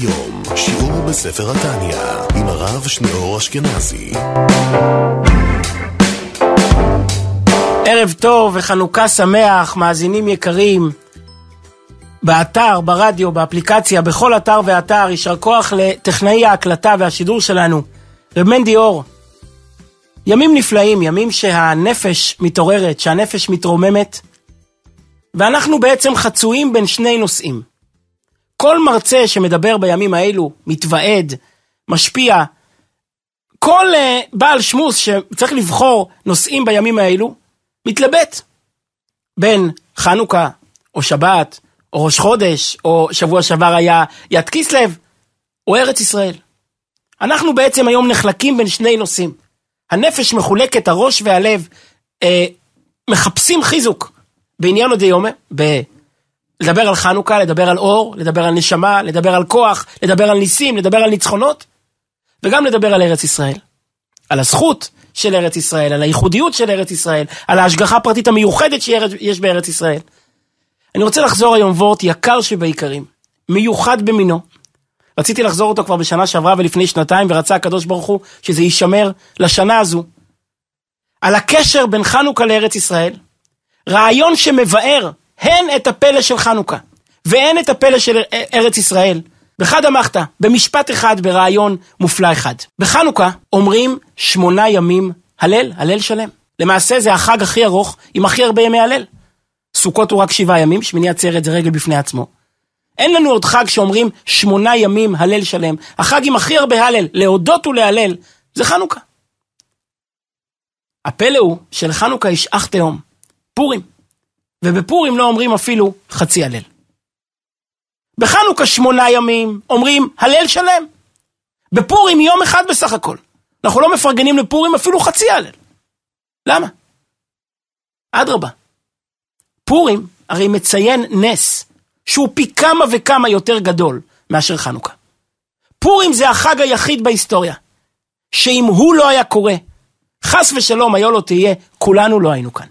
היום, שיעור בספר התניא, עם הרב שניאור אשכנזי. ערב טוב וחנוכה שמח, מאזינים יקרים. באתר, ברדיו, באפליקציה, בכל אתר ואתר, יישר כוח לטכנאי ההקלטה והשידור שלנו, רב מנדי אור. ימים נפלאים, ימים שהנפש מתעוררת, שהנפש מתרוממת, ואנחנו בעצם חצויים בין שני נושאים. כל מרצה שמדבר בימים האלו, מתוועד, משפיע, כל uh, בעל שמוס שצריך לבחור נושאים בימים האלו, מתלבט בין חנוכה, או שבת, או ראש חודש, או שבוע שעבר היה יד כיסלב, או ארץ ישראל. אנחנו בעצם היום נחלקים בין שני נושאים. הנפש מחולקת, הראש והלב אה, מחפשים חיזוק בעניין ב... לדבר על חנוכה, לדבר על אור, לדבר על נשמה, לדבר על כוח, לדבר על ניסים, לדבר על ניצחונות, וגם לדבר על ארץ ישראל. על הזכות של ארץ ישראל, על הייחודיות של ארץ ישראל, על ההשגחה הפרטית המיוחדת שיש בארץ ישראל. אני רוצה לחזור היום וורט יקר שבעיקרים, מיוחד במינו. רציתי לחזור אותו כבר בשנה שעברה ולפני שנתיים, ורצה הקדוש ברוך הוא שזה יישמר לשנה הזו. על הקשר בין חנוכה לארץ ישראל, רעיון שמבאר הן את הפלא של חנוכה, והן את הפלא של ארץ ישראל. בחד המחתא, במשפט אחד, ברעיון מופלא אחד. בחנוכה אומרים שמונה ימים הלל, הלל שלם. למעשה זה החג הכי ארוך עם הכי הרבה ימי הלל. סוכות הוא רק שבעה ימים, שמיני עצרת זה רגל בפני עצמו. אין לנו עוד חג שאומרים שמונה ימים הלל שלם. החג עם הכי הרבה הלל, להודות ולהלל, זה חנוכה. הפלא הוא שלחנוכה יש אח תהום, פורים. ובפורים לא אומרים אפילו חצי הלל. בחנוכה שמונה ימים אומרים הלל שלם. בפורים יום אחד בסך הכל. אנחנו לא מפרגנים לפורים אפילו חצי הלל. למה? אדרבה. פורים הרי מציין נס שהוא פי כמה וכמה יותר גדול מאשר חנוכה. פורים זה החג היחיד בהיסטוריה, שאם הוא לא היה קורה, חס ושלום היה לא תהיה, כולנו לא היינו כאן.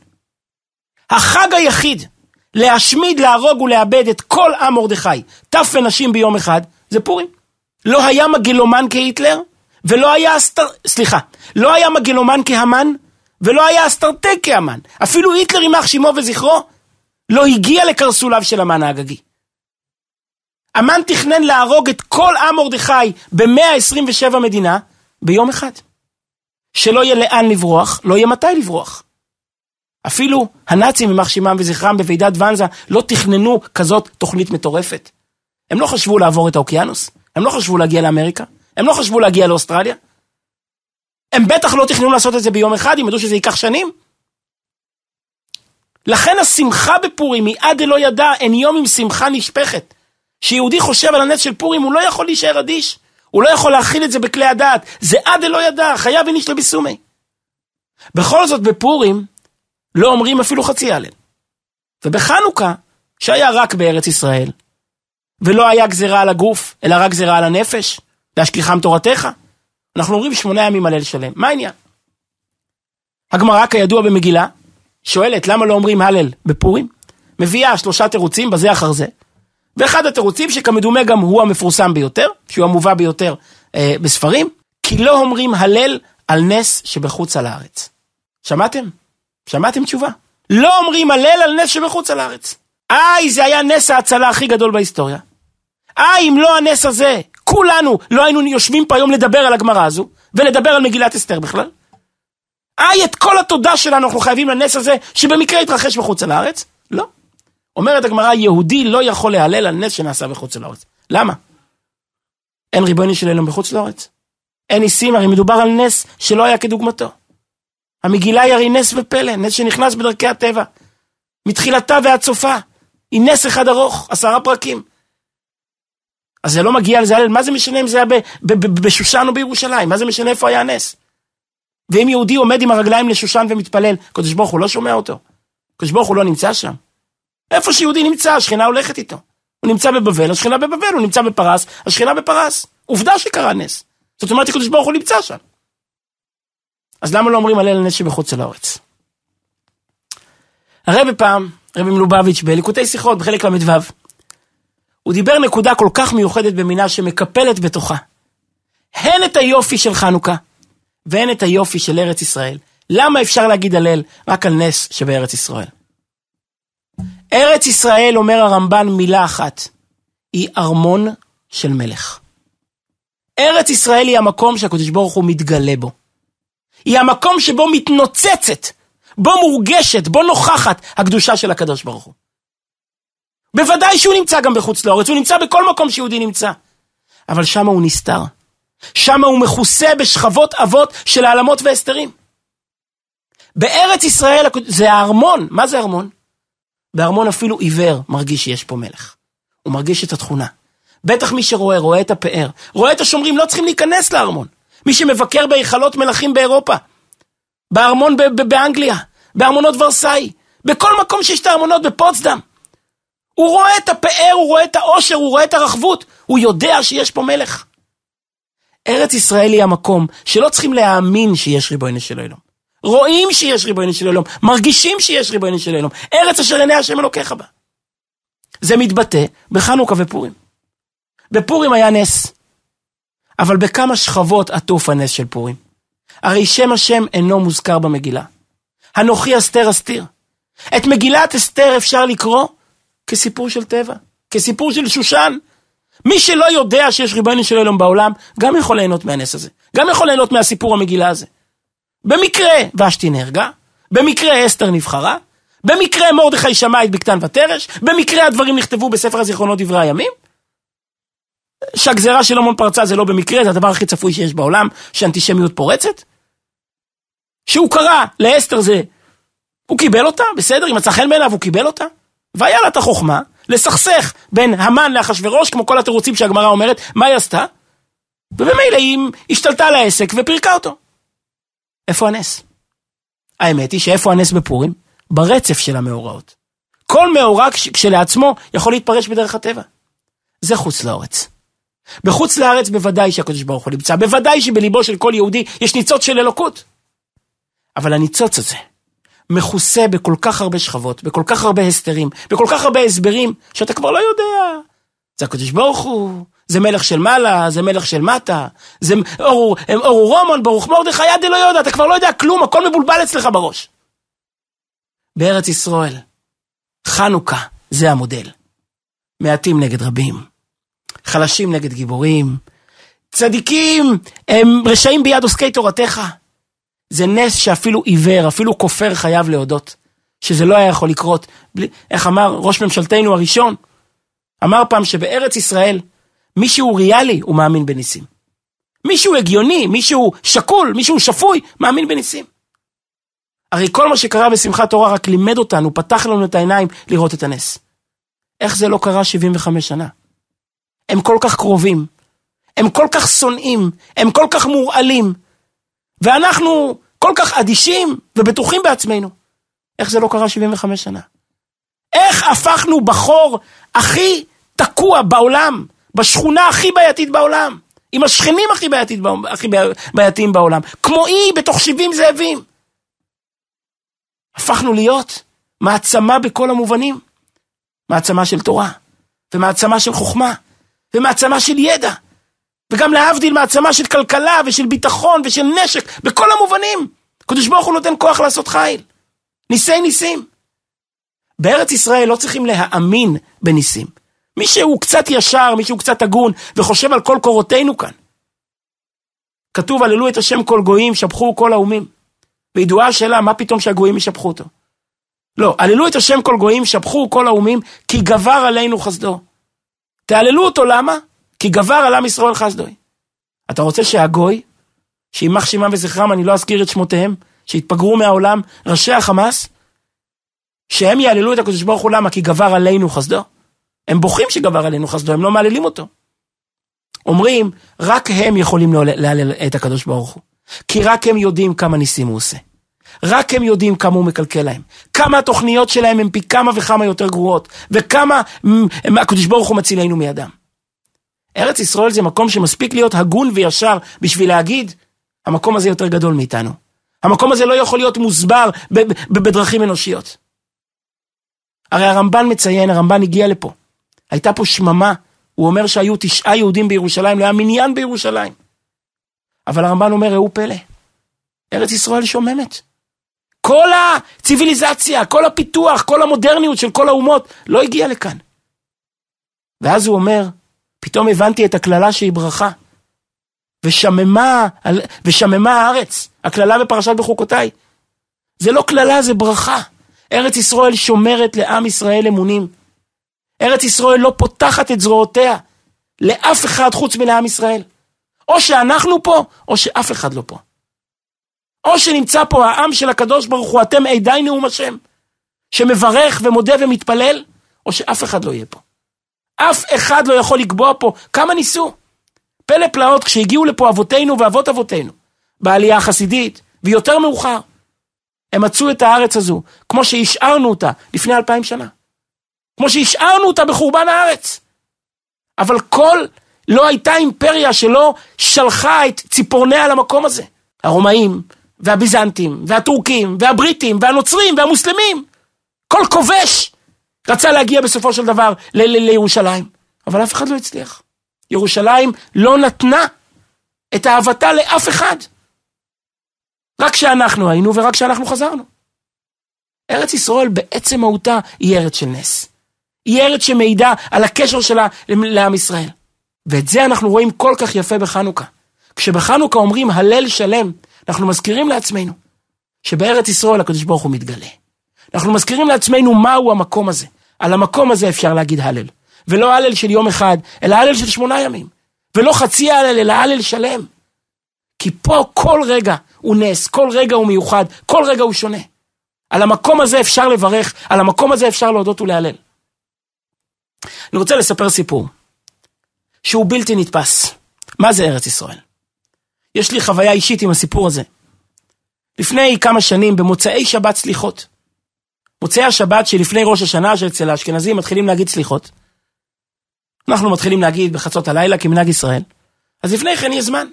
החג היחיד להשמיד, להרוג ולאבד את כל עם מרדכי, טף ונשים ביום אחד, זה פורים. לא היה מגלומן כהיטלר, ולא היה אסטר... סליחה, לא היה מגלומן כהמן, ולא היה אסטרטג כהמן. אפילו היטלר, יימח שמו וזכרו, לא הגיע לקרסוליו של המן האגגי. המן תכנן להרוג את כל עם מרדכי ב-127 מדינה ביום אחד. שלא יהיה לאן לברוח, לא יהיה מתי לברוח. אפילו הנאצים, יימח שמם וזכרם בוועידת ואנזה, לא תכננו כזאת תוכנית מטורפת. הם לא חשבו לעבור את האוקיינוס, הם לא חשבו להגיע לאמריקה, הם לא חשבו להגיע לאוסטרליה. הם בטח לא תכננו לעשות את זה ביום אחד, הם ידעו שזה ייקח שנים. לכן השמחה בפורים היא עד דלא ידע, אין יום עם שמחה נשפכת. כשיהודי חושב על הנס של פורים, הוא לא יכול להישאר אדיש. הוא לא יכול להכיל את זה בכלי הדעת. זה עד דלא ידע, חייב איניש לביסומי. בכל זאת, בפורים, לא אומרים אפילו חצי הלל. ובחנוכה, שהיה רק בארץ ישראל, ולא היה גזירה על הגוף, אלא רק גזירה על הנפש, להשכיחם תורתך, אנחנו אומרים שמונה ימים הלל שלם. מה העניין? הגמרא, כידוע במגילה, שואלת למה לא אומרים הלל בפורים? מביאה שלושה תירוצים בזה אחר זה. ואחד התירוצים שכמדומה גם הוא המפורסם ביותר, שהוא המובא ביותר אה, בספרים, כי לא אומרים הלל על נס שבחוץ על הארץ. שמעתם? שמעתם תשובה? לא אומרים הלל על נס שבחוץ על הארץ. איי, זה היה נס ההצלה הכי גדול בהיסטוריה. איי, אם לא הנס הזה, כולנו לא היינו יושבים פה היום לדבר על הגמרא הזו, ולדבר על מגילת אסתר בכלל. איי, את כל התודה שלנו אנחנו חייבים לנס הזה, שבמקרה התרחש בחוץ על הארץ? לא. אומרת הגמרא, יהודי לא יכול להלל על נס שנעשה בחוץ לארץ. למה? אין ריבוני של אלוהים בחוץ לארץ. אין ניסים, הרי מדובר על נס שלא היה כדוגמתו. המגילה היא הרי נס ופלא, נס שנכנס בדרכי הטבע. מתחילתה ועד סופה. היא נס אחד ארוך, עשרה פרקים. אז זה לא מגיע לזה, מה זה משנה אם זה היה בשושן או בירושלים? מה זה משנה איפה היה הנס? ואם יהודי עומד עם הרגליים לשושן ומתפלל, קדוש ברוך הוא לא שומע אותו. קדוש ברוך הוא לא נמצא שם. איפה שיהודי נמצא, השכינה הולכת איתו. הוא נמצא בבבל, השכינה בבבל, הוא נמצא בפרס, השכינה בפרס. עובדה שקרה נס. זאת אומרת, הקדוש ברוך הוא נמצא שם. אז למה לא אומרים הלל הנס שבחוץ לארץ? הרבי פעם, רבי מלובביץ' בליקוטי שיחות בחלק ל"ו, הוא דיבר נקודה כל כך מיוחדת במינה שמקפלת בתוכה הן את היופי של חנוכה והן את היופי של ארץ ישראל. למה אפשר להגיד הלל רק על נס שבארץ ישראל? ארץ ישראל, אומר הרמב"ן מילה אחת, היא ארמון של מלך. ארץ ישראל היא המקום שהקדוש ברוך הוא מתגלה בו. היא המקום שבו מתנוצצת, בו מורגשת, בו נוכחת הקדושה של הקדוש ברוך הוא. בוודאי שהוא נמצא גם בחוץ לארץ, הוא נמצא בכל מקום שיהודי נמצא. אבל שמה הוא נסתר. שמה הוא מכוסה בשכבות עבות של העלמות והסתרים. בארץ ישראל זה הארמון, מה זה ארמון? בארמון אפילו עיוור מרגיש שיש פה מלך. הוא מרגיש את התכונה. בטח מי שרואה, רואה את הפאר. רואה את השומרים, לא צריכים להיכנס לארמון. מי שמבקר בהיכלות מלכים באירופה. בארמון באנגליה, בארמונות ורסאי, בכל מקום שיש את הארמונות, בפוצדם. הוא רואה את הפאר, הוא רואה את העושר, הוא רואה את הרחבות, הוא יודע שיש פה מלך. ארץ ישראל היא המקום שלא צריכים להאמין שיש ריבונו של עולם. רואים שיש ריבונו של עולם, מרגישים שיש ריבונו של עולם. ארץ אשר עיני השם אלוקיך בה. זה מתבטא בחנוכה ופורים. בפורים היה נס, אבל בכמה שכבות עטוף הנס של פורים. הרי שם השם אינו מוזכר במגילה. אנוכי אסתר אסתיר. את מגילת אסתר אפשר לקרוא כסיפור של טבע, כסיפור של שושן. מי שלא יודע שיש ריבונו של עולם בעולם, גם יכול ליהנות מהנס הזה. גם יכול ליהנות מהסיפור המגילה הזה. במקרה ושתי נהרגה, במקרה אסתר נבחרה, במקרה מרדכי שמע את בקתן ותרש, במקרה הדברים נכתבו בספר הזיכרונות דברי הימים. שהגזירה של המון פרצה זה לא במקרה, זה הדבר הכי צפוי שיש בעולם, שאנטישמיות פורצת. שהוא קרא לאסתר זה, הוא קיבל אותה, בסדר, אם מצא חן בעיניו הוא קיבל אותה. והיה לה את החוכמה לסכסך בין המן לאחשוורוש, כמו כל התירוצים שהגמרא אומרת, מה היא עשתה? ובמילא היא השתלטה על העסק ופירקה אותו. איפה הנס? האמת היא שאיפה הנס בפורים? ברצף של המאורעות. כל מאורע כשלעצמו יכול להתפרש בדרך הטבע. זה חוץ לארץ. בחוץ לארץ בוודאי שהקדוש ברוך הוא נמצא, בוודאי שבליבו של כל יהודי יש ניצוץ של אלוקות. אבל הניצוץ הזה מכוסה בכל כך הרבה שכבות, בכל כך הרבה הסתרים, בכל כך הרבה הסברים, שאתה כבר לא יודע. זה הקדוש ברוך הוא, זה מלך של מעלה, זה מלך של מטה, זה אור, אור רומן, ברוך מרדכי, ידי לא יודע, אתה כבר לא יודע כלום, הכל מבולבל אצלך בראש. בארץ ישראל, חנוכה, זה המודל. מעטים נגד רבים, חלשים נגד גיבורים, צדיקים הם רשעים ביד עוסקי תורתך. זה נס שאפילו עיוור, אפילו כופר חייב להודות, שזה לא היה יכול לקרות. בלי, איך אמר ראש ממשלתנו הראשון? אמר פעם שבארץ ישראל, מי שהוא ריאלי, הוא מאמין בניסים. מי שהוא הגיוני, מי שהוא שקול, מי שהוא שפוי, מאמין בניסים. הרי כל מה שקרה בשמחת תורה רק לימד אותנו, פתח לנו את העיניים לראות את הנס. איך זה לא קרה 75 שנה? הם כל כך קרובים, הם כל כך שונאים, הם כל כך מורעלים, ואנחנו כל כך אדישים ובטוחים בעצמנו. איך זה לא קרה 75 שנה? איך הפכנו בחור הכי תקוע בעולם, בשכונה הכי בעייתית בעולם, עם השכנים הכי, בעייתית, הכי בעייתיים בעולם, כמו אי בתוך 70 זאבים. הפכנו להיות מעצמה בכל המובנים. מעצמה של תורה, ומעצמה של חוכמה, ומעצמה של ידע, וגם להבדיל מעצמה של כלכלה ושל ביטחון ושל נשק, בכל המובנים. הקדוש ברוך הוא נותן כוח לעשות חיל. ניסי ניסים. בארץ ישראל לא צריכים להאמין בניסים. מי שהוא קצת ישר, מי שהוא קצת הגון, וחושב על כל קורותינו כאן. כתוב, הללו את השם כל גויים, שבחו כל האומים. וידועה השאלה, מה פתאום שהגויים ישבחו אותו? לא, הללו את השם כל גויים, שבחו כל האומים, כי גבר עלינו חסדו. תהללו אותו, למה? כי גבר על עם ישראל חסדוי. אתה רוצה שהגוי, שימח שמם וזכרם, אני לא אזכיר את שמותיהם, שהתפגרו מהעולם, ראשי החמאס, שהם יהללו את הקדוש ברוך הוא, למה? כי גבר עלינו חסדו. הם בוכים שגבר עלינו חסדו, הם לא מהללים אותו. אומרים, רק הם יכולים להלל את הקדוש ברוך הוא. כי רק הם יודעים כמה ניסים הוא עושה. רק הם יודעים כמה הוא מקלקל להם. כמה התוכניות שלהם הן פי כמה וכמה יותר גרועות. וכמה הקדוש ברוך הוא מצילנו מידם. ארץ ישראל זה מקום שמספיק להיות הגון וישר בשביל להגיד, המקום הזה יותר גדול מאיתנו. המקום הזה לא יכול להיות מוסבר בדרכים אנושיות. הרי הרמב"ן מציין, הרמב"ן הגיע לפה. הייתה פה שממה. הוא אומר שהיו תשעה יהודים בירושלים, לא היה מניין בירושלים. אבל הרמב"ן אומר, ראו פלא, ארץ ישראל שוממת. כל הציוויליזציה, כל הפיתוח, כל המודרניות של כל האומות לא הגיע לכאן. ואז הוא אומר, פתאום הבנתי את הקללה שהיא ברכה. ושממה, ושממה הארץ, הקללה בפרשת בחוקותיי. זה לא קללה, זה ברכה. ארץ ישראל שומרת לעם ישראל אמונים. ארץ ישראל לא פותחת את זרועותיה לאף אחד חוץ מלעם ישראל. או שאנחנו פה, או שאף אחד לא פה. או שנמצא פה העם של הקדוש ברוך הוא, אתם עדי נאום השם, שמברך ומודה ומתפלל, או שאף אחד לא יהיה פה. אף אחד לא יכול לקבוע פה כמה ניסו. פלא פלאות כשהגיעו לפה אבותינו ואבות אבותינו, בעלייה החסידית, ויותר מאוחר, הם מצאו את הארץ הזו, כמו שהשארנו אותה לפני אלפיים שנה. כמו שהשארנו אותה בחורבן הארץ. אבל כל, לא הייתה אימפריה שלא שלחה את ציפורניה למקום הזה. הרומאים, והביזנטים, והטורקים, והבריטים, והנוצרים, והמוסלמים. כל כובש רצה להגיע בסופו של דבר לירושלים, אבל אף אחד לא הצליח. ירושלים לא נתנה את אהבתה לאף אחד. רק שאנחנו היינו ורק שאנחנו חזרנו. ארץ ישראל בעצם מהותה היא ארץ של נס. היא ארץ שמעידה על הקשר שלה לעם ישראל. ואת זה אנחנו רואים כל כך יפה בחנוכה. כשבחנוכה אומרים הלל שלם, אנחנו מזכירים לעצמנו שבארץ ישראל הקדוש ברוך הוא מתגלה. אנחנו מזכירים לעצמנו מהו המקום הזה. על המקום הזה אפשר להגיד הלל. ולא הלל של יום אחד, אלא הלל של שמונה ימים. ולא חצי הלל, אלא הלל שלם. כי פה כל רגע הוא נס, כל רגע הוא מיוחד, כל רגע הוא שונה. על המקום הזה אפשר לברך, על המקום הזה אפשר להודות ולהלל. אני רוצה לספר סיפור, שהוא בלתי נתפס. מה זה ארץ ישראל? יש לי חוויה אישית עם הסיפור הזה. לפני כמה שנים, במוצאי שבת סליחות, מוצאי השבת שלפני ראש השנה, שאצל האשכנזים מתחילים להגיד סליחות. אנחנו מתחילים להגיד בחצות הלילה כמנהג ישראל, אז לפני כן יש זמן.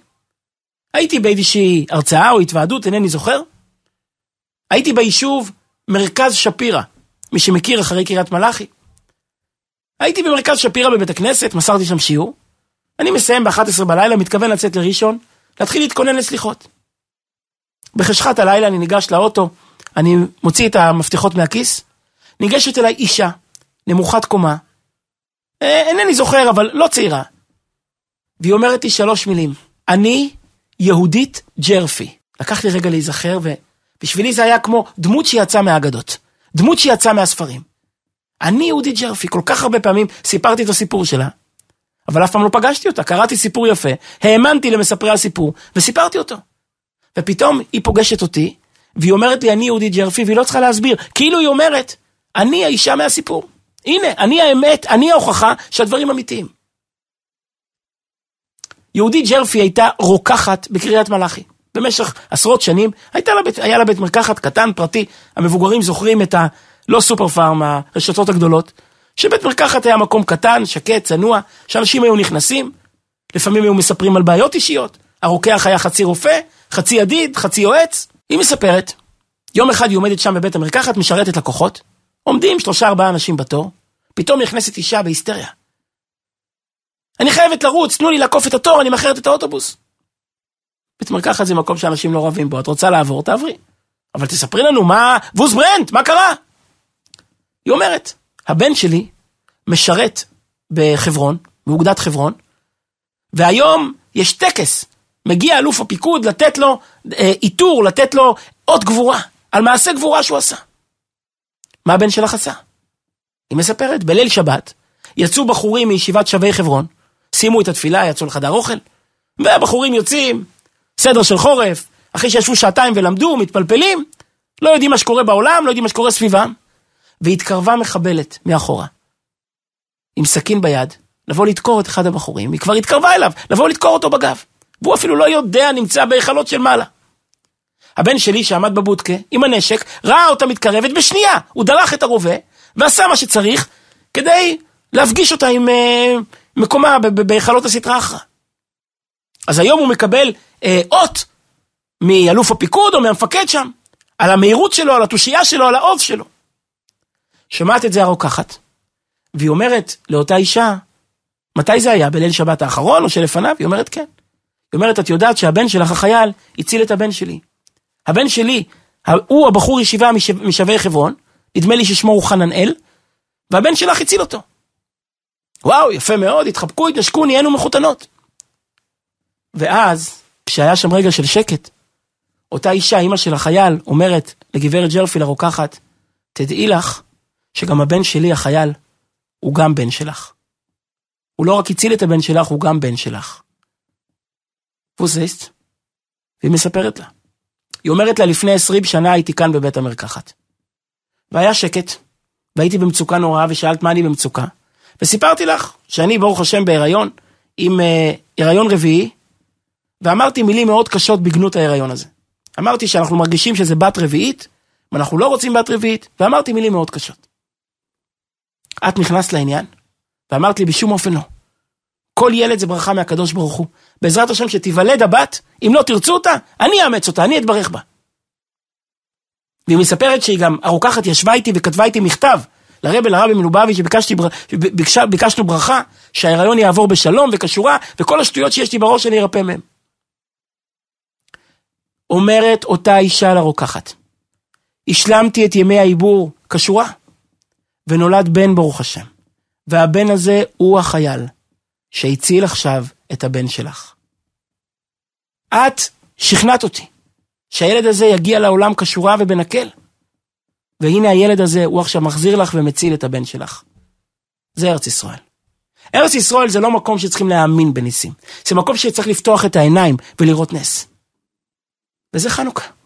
הייתי באיזושהי הרצאה או התוועדות, אינני זוכר. הייתי ביישוב מרכז שפירא, מי שמכיר אחרי קריית מלאכי. הייתי במרכז שפירא בבית הכנסת, מסרתי שם שיעור. אני מסיים ב-11 בלילה, מתכוון לצאת לראשון, להתחיל להתכונן לסליחות. בחשכת הלילה אני ניגש לאוטו, אני מוציא את המפתחות מהכיס, ניגשת אליי אישה, נמוכת קומה, אה, אינני זוכר, אבל לא צעירה. והיא אומרת לי שלוש מילים, אני יהודית ג'רפי. לקח לי רגע להיזכר, ובשבילי זה היה כמו דמות שיצאה מהאגדות, דמות שיצאה מהספרים. אני יהודית ג'רפי, כל כך הרבה פעמים סיפרתי את הסיפור שלה, אבל אף פעם לא פגשתי אותה, קראתי סיפור יפה, האמנתי למספרי הסיפור, וסיפרתי אותו. ופתאום היא פוגשת אותי, והיא אומרת לי, אני יהודית ג'רפי, והיא לא צריכה להסביר, כאילו היא אומרת, אני האישה מהסיפור. הנה, אני האמת, אני ההוכחה שהדברים אמיתיים. יהודית ג'רפי הייתה רוקחת בקריית מלאכי. במשך עשרות שנים הייתה לה בית, היה לה בית מרקחת קטן, פרטי. המבוגרים זוכרים את ה... לא סופר פארם, הרשתות הגדולות. שבית מרקחת היה מקום קטן, שקט, צנוע, שאנשים היו נכנסים, לפעמים היו מספרים על בעיות אישיות. הרוקח היה חצי רופא, חצי ידיד, חצי יועץ. היא מספרת, יום אחד היא עומדת שם בבית המרקחת, משרתת לקוחות, עומדים שלושה ארבעה אנשים בתור, פתאום נכנסת אישה בהיסטריה. אני חייבת לרוץ, תנו לי לעקוף את התור, אני מאחרת את האוטובוס. בית מרקחת זה מקום שאנשים לא רבים בו, את רוצה לעבור, תעברי. אבל תספרי לנו מה, ווס ברנט, מה קרה? היא אומרת, הבן שלי משרת בחברון, באוגדת חברון, והיום יש טקס, מגיע אלוף הפיקוד לתת לו אה, עיטור, לתת לו אות גבורה, על מעשה גבורה שהוא עשה. מה הבן שלך עשה? היא מספרת, בליל שבת, יצאו בחורים מישיבת שבי חברון, סיימו את התפילה, יצאו לחדר אוכל, והבחורים יוצאים, סדר של חורף, אחרי שישבו שעתיים ולמדו, מתפלפלים, לא יודעים מה שקורה בעולם, לא יודעים מה שקורה סביבם, והתקרבה מחבלת מאחורה, עם סכין ביד, לבוא לדקור את אחד הבחורים, היא כבר התקרבה אליו, לבוא לדקור אותו בגב, והוא אפילו לא יודע, נמצא בהיכלות של מעלה. הבן שלי שעמד בבודקה עם הנשק, ראה אותה מתקרבת בשנייה, הוא דרך את הרובה ועשה מה שצריך כדי להפגיש אותה עם uh, מקומה בהיכלות הסטרה אחרא. אז היום הוא מקבל uh, אות מאלוף הפיקוד או מהמפקד שם, על המהירות שלו, על התושייה שלו, על העוז שלו. שומעת את זה הרוקחת, והיא אומרת לאותה אישה, מתי זה היה? בליל שבת האחרון או שלפניו? היא אומרת כן. היא אומרת, את יודעת שהבן שלך, החייל, הציל את הבן שלי. הבן שלי, הוא הבחור ישיבה משבי חברון, נדמה לי ששמו הוא חננאל, והבן שלך הציל אותו. וואו, יפה מאוד, התחבקו, התנשקו, נהיינו מחותנות. ואז, כשהיה שם רגע של שקט, אותה אישה, אימא של החייל, אומרת לגברת ג'רפיל הרוקחת, תדעי לך שגם הבן שלי, החייל, הוא גם בן שלך. הוא לא רק הציל את הבן שלך, הוא גם בן שלך. פוזיסט, והיא מספרת לה. היא אומרת לה, לפני עשרים שנה הייתי כאן בבית המרקחת. והיה שקט, והייתי במצוקה נוראה, ושאלת מה אני במצוקה. וסיפרתי לך שאני, ברוך השם, בהיריון, עם uh, הריון רביעי, ואמרתי מילים מאוד קשות בגנות ההיריון הזה. אמרתי שאנחנו מרגישים שזה בת רביעית, ואנחנו לא רוצים בת רביעית, ואמרתי מילים מאוד קשות. את נכנסת לעניין, ואמרת לי בשום אופן לא. כל ילד זה ברכה מהקדוש ברוך הוא. בעזרת השם שתיוולד הבת, אם לא תרצו אותה, אני אאמץ אותה, אני אתברך בה. והיא מספרת שהיא גם, הרוקחת ישבה איתי וכתבה איתי מכתב לרבל לרבי מלובביץ' שביקשנו ברכה, שההיריון יעבור בשלום וכשורה, וכל השטויות שיש לי בראש אני ארפא מהם. אומרת אותה אישה לרוקחת, השלמתי את ימי העיבור כשורה, ונולד בן ברוך השם, והבן הזה הוא החייל, שהציל עכשיו את הבן שלך. את שכנעת אותי שהילד הזה יגיע לעולם כשורה ובנקל. והנה הילד הזה, הוא עכשיו מחזיר לך ומציל את הבן שלך. זה ארץ ישראל. ארץ ישראל זה לא מקום שצריכים להאמין בניסים. זה מקום שצריך לפתוח את העיניים ולראות נס. וזה חנוכה.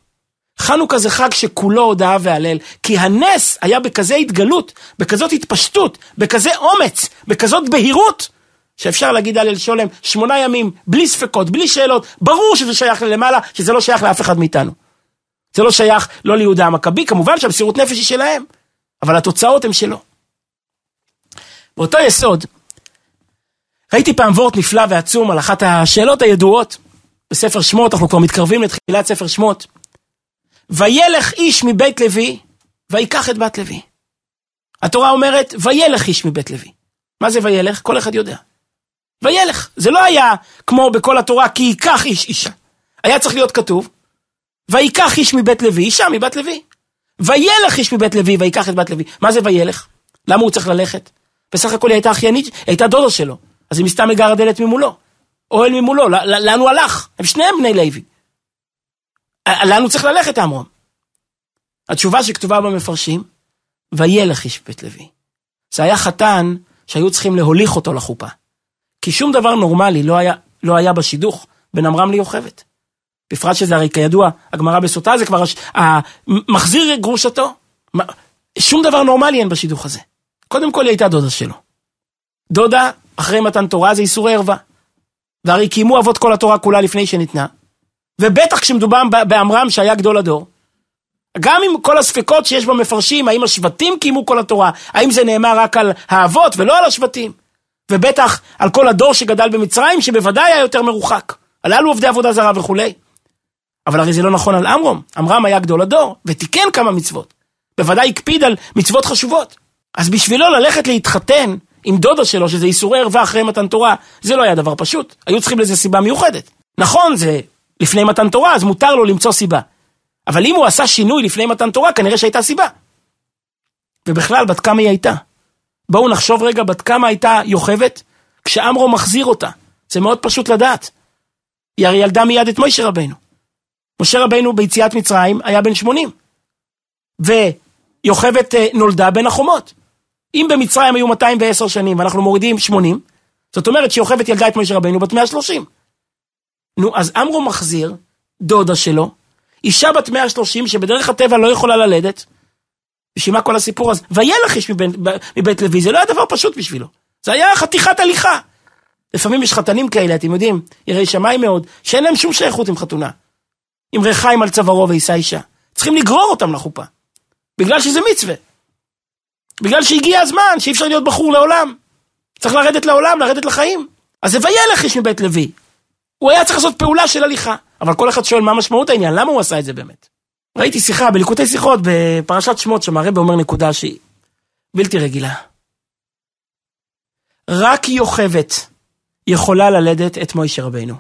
חנוכה זה חג שכולו הודאה והלל, כי הנס היה בכזה התגלות, בכזאת התפשטות, בכזה אומץ, בכזאת בהירות, שאפשר להגיד הלל שולם שמונה ימים, בלי ספקות, בלי שאלות, ברור שזה שייך ללמעלה, שזה לא שייך לאף אחד מאיתנו. זה לא שייך לא ליהודה המכבי, כמובן שהמסירות נפש היא שלהם, אבל התוצאות הן שלו. באותו יסוד, ראיתי פעם וורט נפלא ועצום על אחת השאלות הידועות בספר שמות, אנחנו כבר מתקרבים לתחילת ספר שמות. וילך איש מבית לוי, ויקח את בת לוי. התורה אומרת, וילך איש מבית לוי. מה זה וילך? כל אחד יודע. וילך. זה לא היה כמו בכל התורה, כי ייקח איש אישה. היה צריך להיות כתוב, ויקח איש מבית לוי, אישה מבת לוי. וילך איש מבית לוי, ויקח את בת לוי. מה זה וילך? למה הוא צריך ללכת? בסך הכל היא הייתה אחיינית, היא הייתה דודה שלו. אז היא מסתם מגרה דלת ממולו. אוהל ממולו, לאן הוא הלך? הם שניהם בני לוי. לאן הוא צריך ללכת, עמרם? התשובה שכתובה במפרשים, וילך איש בית לוי. זה היה חתן שהיו צריכים להוליך אותו לחופה. כי שום דבר נורמלי לא היה, לא היה בשידוך בין עמרם ליוכבת. בפרט שזה הרי כידוע, הגמרא בסוטה זה כבר מחזיר גרושתו. שום דבר נורמלי אין בשידוך הזה. קודם כל היא הייתה דודה שלו. דודה, אחרי מתן תורה זה איסורי ערווה. והרי קיימו אבות כל התורה כולה לפני שניתנה. ובטח כשמדובר בעמרם שהיה גדול הדור. גם עם כל הספקות שיש במפרשים, האם השבטים קיימו כל התורה, האם זה נאמר רק על האבות ולא על השבטים. ובטח על כל הדור שגדל במצרים, שבוודאי היה יותר מרוחק. הללו עובדי עבודה זרה וכולי. אבל הרי זה לא נכון על עמרם. עמרם היה גדול הדור, ותיקן כמה מצוות. בוודאי הקפיד על מצוות חשובות. אז בשבילו ללכת להתחתן עם דודה שלו, שזה איסורי ערווה אחרי מתן תורה, זה לא היה דבר פשוט. היו צריכים לזה סיבה מיוחדת. נכון, זה לפני מתן תורה, אז מותר לו למצוא סיבה. אבל אם הוא עשה שינוי לפני מתן תורה, כנראה שהייתה סיבה. ובכלל, בת כמה היא הייתה? בואו נחשוב רגע בת כמה הייתה יוכבת, כשאמרו מחזיר אותה. זה מאוד פשוט לדעת. היא הרי ילדה מיד את מוישה רבנו. משה רבנו ביציאת מצרים היה בן 80. ויוכבת אה, נולדה בין החומות. אם במצרים היו 210 שנים ואנחנו מורידים 80, זאת אומרת שיוכבת ילדה את משה רבנו בת 130. נו, אז עמרו מחזיר, דודה שלו, אישה בת 130 שבדרך הטבע לא יכולה ללדת, בשביל מה כל הסיפור הזה? וילך איש מבית, מבית לוי, זה לא היה דבר פשוט בשבילו. זה היה חתיכת הליכה. לפעמים יש חתנים כאלה, אתם יודעים, יראי שמיים מאוד, שאין להם שום שייכות עם חתונה. עם ריחיים על צווארו ויישא אישה. צריכים לגרור אותם לחופה. בגלל שזה מצווה. בגלל שהגיע הזמן שאי אפשר להיות בחור לעולם. צריך לרדת לעולם, לרדת לחיים. אז זה וילך איש מבית לוי. הוא היה צריך לעשות פעולה של הליכה. אבל כל אחד שואל מה משמעות העניין, למה הוא עשה את זה באמת? ראיתי שיחה בליקוטי שיחות בפרשת שמות, שם הרב אומר נקודה שהיא בלתי רגילה. רק יוכבד יכולה ללדת את מוישה רבינו.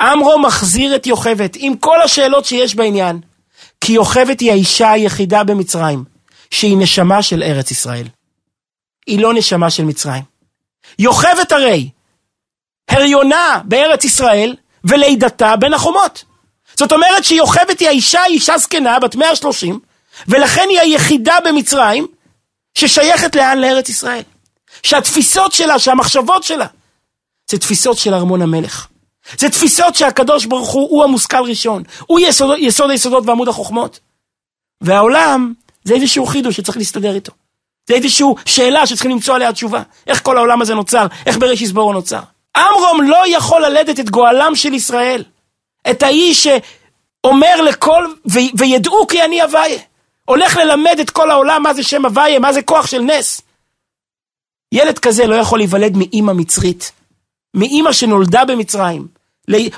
עמרו מחזיר את יוכבד עם כל השאלות שיש בעניין, כי יוכבד היא האישה היחידה במצרים, שהיא נשמה של ארץ ישראל. היא לא נשמה של מצרים. יוכבד הרי, הריונה בארץ ישראל, ולידתה בין החומות. זאת אומרת שיוכבד היא האישה, היא אישה זקנה, בת 130, ולכן היא היחידה במצרים ששייכת לאן? לארץ ישראל. שהתפיסות שלה, שהמחשבות שלה, זה תפיסות של ארמון המלך. זה תפיסות שהקדוש ברוך הוא, הוא המושכל ראשון. הוא יסוד, יסוד היסודות ועמוד החוכמות. והעולם, זה איזשהו חידוש שצריך להסתדר איתו. זה איזושהי שאלה שצריכים למצוא עליה תשובה. איך כל העולם הזה נוצר? איך בראש בורו נוצר? עמרום לא יכול ללדת את גואלם של ישראל. את האיש שאומר לכל, ו, וידעו כי אני הוויה. הולך ללמד את כל העולם מה זה שם הוויה, מה זה כוח של נס. ילד כזה לא יכול להיוולד מאימא מצרית. מאימא שנולדה במצרים,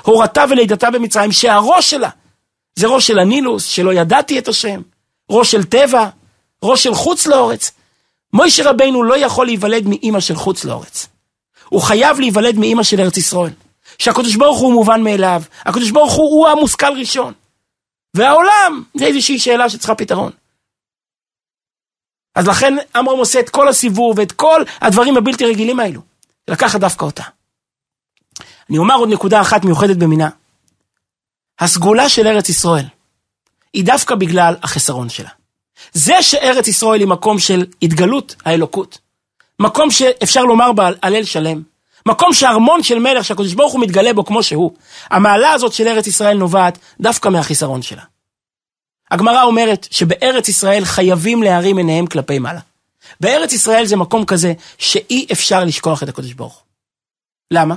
הורתה ולידתה במצרים, שהראש שלה זה ראש של הנילוס, שלא ידעתי את השם, ראש של טבע, ראש של חוץ לאורץ. מוישה רבינו לא יכול להיוולד מאימא של חוץ לאורץ. הוא חייב להיוולד מאימא של ארץ ישראל. שהקדוש ברוך הוא מובן מאליו, הקדוש ברוך הוא הוא המושכל ראשון. והעולם זה איזושהי שאלה שצריכה פתרון. אז לכן עמרם עושה את כל הסיבוב ואת כל הדברים הבלתי רגילים האלו. לקחת דווקא אותה. אני אומר עוד נקודה אחת מיוחדת במינה. הסגולה של ארץ ישראל היא דווקא בגלל החסרון שלה. זה שארץ ישראל היא מקום של התגלות האלוקות, מקום שאפשר לומר בה הלל שלם, מקום שארמון של מלך שהקדוש ברוך הוא מתגלה בו כמו שהוא, המעלה הזאת של ארץ ישראל נובעת דווקא מהחיסרון שלה. הגמרא אומרת שבארץ ישראל חייבים להרים עיניהם כלפי מעלה. בארץ ישראל זה מקום כזה שאי אפשר לשכוח את הקדוש ברוך הוא. למה?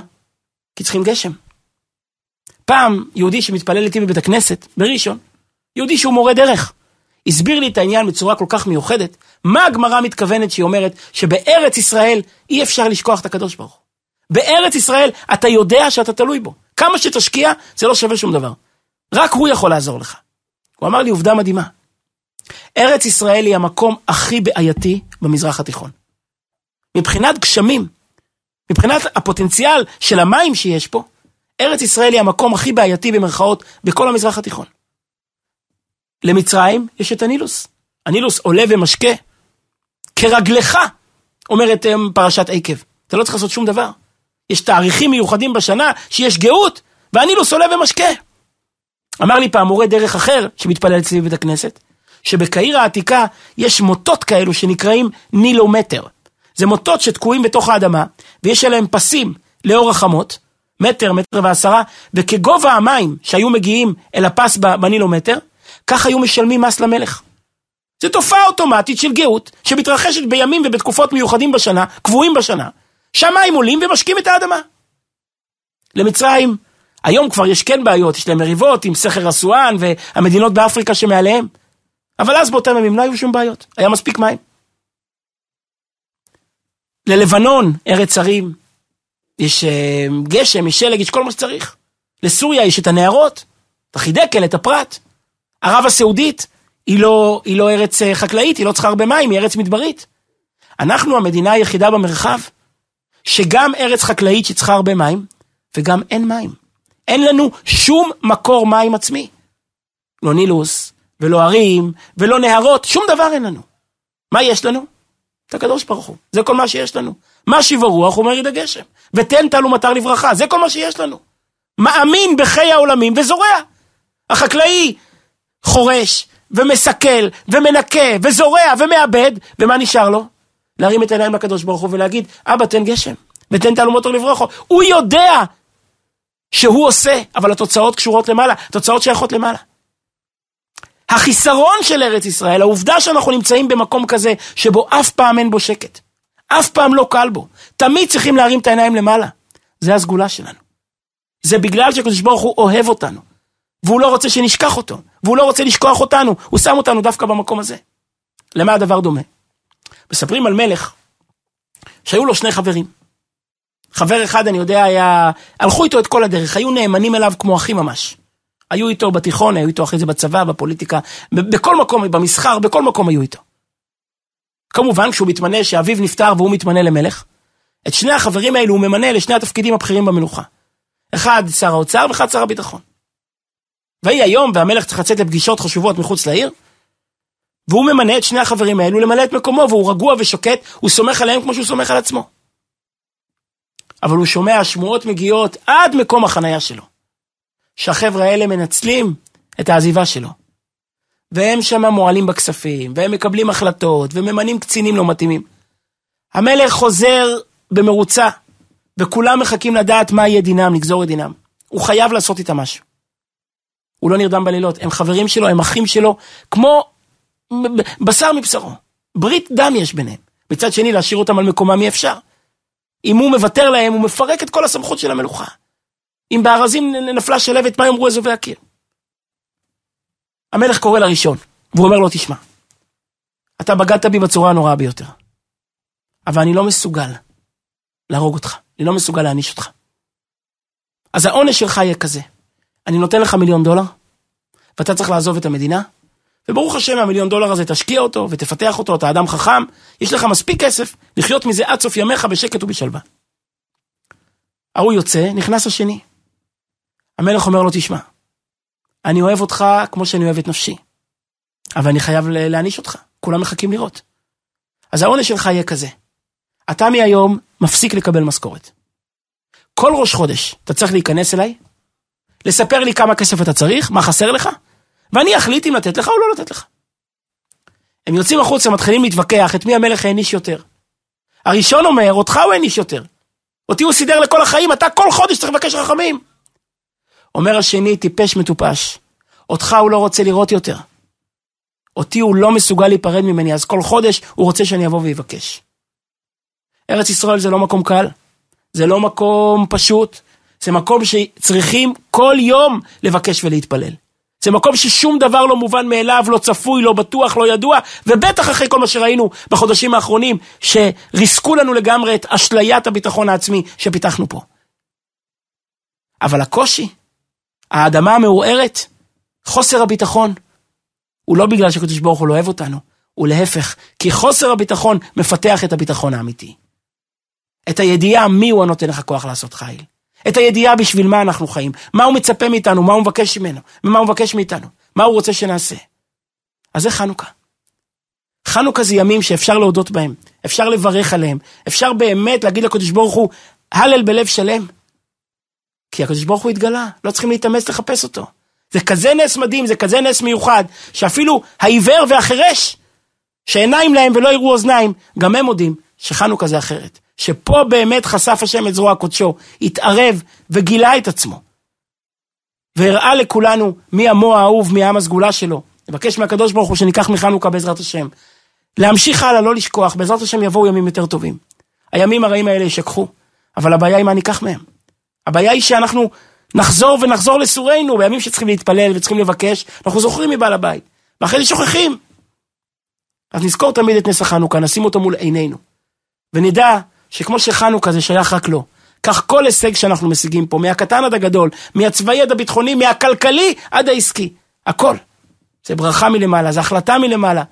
כי צריכים גשם. פעם יהודי שמתפלל איתי בבית הכנסת, בראשון, יהודי שהוא מורה דרך, הסביר לי את העניין בצורה כל כך מיוחדת, מה הגמרא מתכוונת שהיא אומרת שבארץ ישראל אי אפשר לשכוח את הקדוש ברוך הוא. בארץ ישראל אתה יודע שאתה תלוי בו. כמה שתשקיע זה לא שווה שום דבר. רק הוא יכול לעזור לך. הוא אמר לי עובדה מדהימה. ארץ ישראל היא המקום הכי בעייתי במזרח התיכון. מבחינת גשמים, מבחינת הפוטנציאל של המים שיש פה, ארץ ישראל היא המקום הכי בעייתי במרכאות בכל המזרח התיכון. למצרים יש את הנילוס. הנילוס עולה ומשקה. כרגלך, אומרת אה, פרשת עקב. אתה לא צריך לעשות שום דבר. יש תאריכים מיוחדים בשנה שיש גאות, והנילוס עולה ומשקה. אמר לי פעם מורה דרך אחר, שמתפלל אצלי בבית הכנסת, שבקהיר העתיקה יש מוטות כאלו שנקראים נילומטר. זה מוטות שתקועים בתוך האדמה, ויש עליהם פסים לאור החמות, מטר, מטר ועשרה, וכגובה המים שהיו מגיעים אל הפס בנילומטר, כך היו משלמים מס למלך. זו תופעה אוטומטית של גאות, שמתרחשת בימים ובתקופות מיוחדים בשנה, קבועים בשנה, שהמים עולים ומשקים את האדמה. למצרים, היום כבר יש כן בעיות, יש להם מריבות עם סכר אסואן והמדינות באפריקה שמעליהם. אבל אז באותם ימים לא היו שום בעיות, היה מספיק מים. ללבנון, ארץ הרים, יש אה, גשם, יש שלג, יש כל מה שצריך. לסוריה יש את הנהרות, את החידקל, את הפרת. ערב הסעודית היא לא, היא לא ארץ אה, חקלאית, היא לא צריכה הרבה מים, היא ארץ מדברית. אנחנו המדינה היחידה במרחב, שגם ארץ חקלאית שצריכה הרבה מים, וגם אין מים. אין לנו שום מקור מים עצמי. לא נילוס, ולא ערים, ולא נהרות, שום דבר אין לנו. מה יש לנו? את הקדוש ברוך הוא. זה כל מה שיש לנו. מה שיב הרוח אומר יד הגשם. ותן טל ומטר לברכה, זה כל מה שיש לנו. מאמין בחיי העולמים וזורע. החקלאי חורש, ומסכל, ומנקה, וזורע, ומאבד, ומה נשאר לו? להרים את העיניים לקדוש ברוך הוא ולהגיד, אבא תן גשם, ותן תעלומות ומטר לברכה. הוא יודע שהוא עושה, אבל התוצאות קשורות למעלה, התוצאות שייכות למעלה. החיסרון של ארץ ישראל, העובדה שאנחנו נמצאים במקום כזה שבו אף פעם אין בו שקט, אף פעם לא קל בו, תמיד צריכים להרים את העיניים למעלה, זה הסגולה שלנו. זה בגלל שקדוש ברוך הוא אוהב אותנו, והוא לא רוצה שנשכח אותו, והוא לא רוצה לשכוח אותנו, הוא שם אותנו דווקא במקום הזה. למה הדבר דומה? מספרים על מלך שהיו לו שני חברים. חבר אחד, אני יודע, היה... הלכו איתו את כל הדרך, היו נאמנים אליו כמו אחים ממש. היו איתו בתיכון, היו איתו אחרי זה בצבא, בפוליטיקה, בכל מקום, במסחר, בכל מקום היו איתו. כמובן, כשהוא מתמנה, שאביו נפטר והוא מתמנה למלך, את שני החברים האלו הוא ממנה לשני התפקידים הבכירים במלוכה. אחד שר האוצר ואחד שר הביטחון. ויהי היום והמלך צריך לצאת לפגישות חשובות מחוץ לעיר, והוא ממנה את שני החברים האלו למלא את מקומו, והוא רגוע ושוקט, הוא סומך עליהם כמו שהוא סומך על עצמו. אבל הוא שומע שמועות מגיעות עד מקום החנייה שלו. שהחבר'ה האלה מנצלים את העזיבה שלו. והם שם מועלים בכספים, והם מקבלים החלטות, וממנים קצינים לא מתאימים. המלך חוזר במרוצה, וכולם מחכים לדעת מה יהיה דינם, לגזור את דינם. הוא חייב לעשות איתם משהו. הוא לא נרדם בלילות, הם חברים שלו, הם אחים שלו, כמו בשר מבשרו. ברית דם יש ביניהם. מצד שני, להשאיר אותם על מקומם אי אפשר. אם הוא מוותר להם, הוא מפרק את כל הסמכות של המלוכה. אם בארזים נפלה שלבת, מה יאמרו אזובי הקיר? המלך קורא לראשון, והוא אומר לו, תשמע, אתה בגדת בי בצורה הנוראה ביותר, אבל אני לא מסוגל להרוג אותך, אני לא מסוגל להעניש אותך. אז העונש שלך יהיה כזה, אני נותן לך מיליון דולר, ואתה צריך לעזוב את המדינה, וברוך השם, המיליון דולר הזה תשקיע אותו ותפתח אותו, אתה אדם חכם, יש לך מספיק כסף לחיות מזה עד סוף ימיך בשקט ובשלווה. ההוא יוצא, נכנס השני. המלך אומר לו, תשמע, אני אוהב אותך כמו שאני אוהב את נפשי, אבל אני חייב להעניש אותך, כולם מחכים לראות. אז העונש שלך יהיה כזה, אתה מהיום מפסיק לקבל משכורת. כל ראש חודש אתה צריך להיכנס אליי, לספר לי כמה כסף אתה צריך, מה חסר לך, ואני אחליט אם לתת לך או לא לתת לך. הם יוצאים החוצה, מתחילים להתווכח את מי המלך העניש יותר. הראשון אומר, אותך הוא העניש יותר. אותי הוא סידר לכל החיים, אתה כל חודש צריך לבקש רחמים. אומר השני, טיפש מטופש. אותך הוא לא רוצה לראות יותר. אותי הוא לא מסוגל להיפרד ממני, אז כל חודש הוא רוצה שאני אבוא ויבקש. ארץ ישראל זה לא מקום קל, זה לא מקום פשוט, זה מקום שצריכים כל יום לבקש ולהתפלל. זה מקום ששום דבר לא מובן מאליו, לא צפוי, לא בטוח, לא ידוע, ובטח אחרי כל מה שראינו בחודשים האחרונים, שריסקו לנו לגמרי את אשליית הביטחון העצמי שפיתחנו פה. אבל הקושי, האדמה המעורערת, חוסר הביטחון, הוא לא בגלל שקדוש ברוך הוא לא אוהב אותנו, הוא להפך, כי חוסר הביטחון מפתח את הביטחון האמיתי. את הידיעה מי הוא הנותן לך כוח לעשות חיל. את הידיעה בשביל מה אנחנו חיים, מה הוא מצפה מאיתנו, מה הוא מבקש ממנו, ומה הוא מבקש מאיתנו, מה הוא רוצה שנעשה. אז זה חנוכה. חנוכה זה ימים שאפשר להודות בהם, אפשר לברך עליהם, אפשר באמת להגיד לקדוש ברוך הוא, הלל בלב שלם. כי הקדוש ברוך הוא התגלה, לא צריכים להתאמץ לחפש אותו. זה כזה נס מדהים, זה כזה נס מיוחד, שאפילו העיוור והחירש, שעיניים להם ולא יראו אוזניים, גם הם מודים שחנוכה זה אחרת. שפה באמת חשף השם את זרוע קודשו, התערב וגילה את עצמו. והראה לכולנו מי עמו האהוב, מי העם הסגולה שלו. נבקש מהקדוש ברוך הוא שניקח מחנוכה בעזרת השם. להמשיך הלאה, לא לשכוח, בעזרת השם יבואו ימים יותר טובים. הימים הרעים האלה יישכחו, אבל הבעיה היא מה ניקח מהם. הבעיה היא שאנחנו נחזור ונחזור לסורנו בימים שצריכים להתפלל וצריכים לבקש, אנחנו זוכרים מבעל הבית, ואחרי זה שוכחים. אז נזכור תמיד את נס החנוכה, נשים אותו מול עינינו, ונדע שכמו שחנוכה זה שייך רק לו, כך כל הישג שאנחנו משיגים פה, מהקטן עד הגדול, מהצבאי עד הביטחוני, מהכלכלי עד העסקי, הכל. זה ברכה מלמעלה, זה החלטה מלמעלה.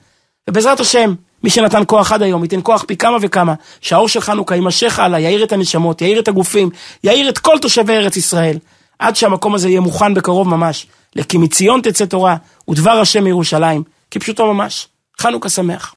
ובעזרת השם, מי שנתן כוח עד היום, ייתן כוח פי כמה וכמה, שהאור של חנוכה יימשך הלאה, יאיר את הנשמות, יאיר את הגופים, יאיר את כל תושבי ארץ ישראל, עד שהמקום הזה יהיה מוכן בקרוב ממש, לכי מציון תצא תורה, ודבר השם מירושלים, כפשוטו ממש. חנוכה שמח.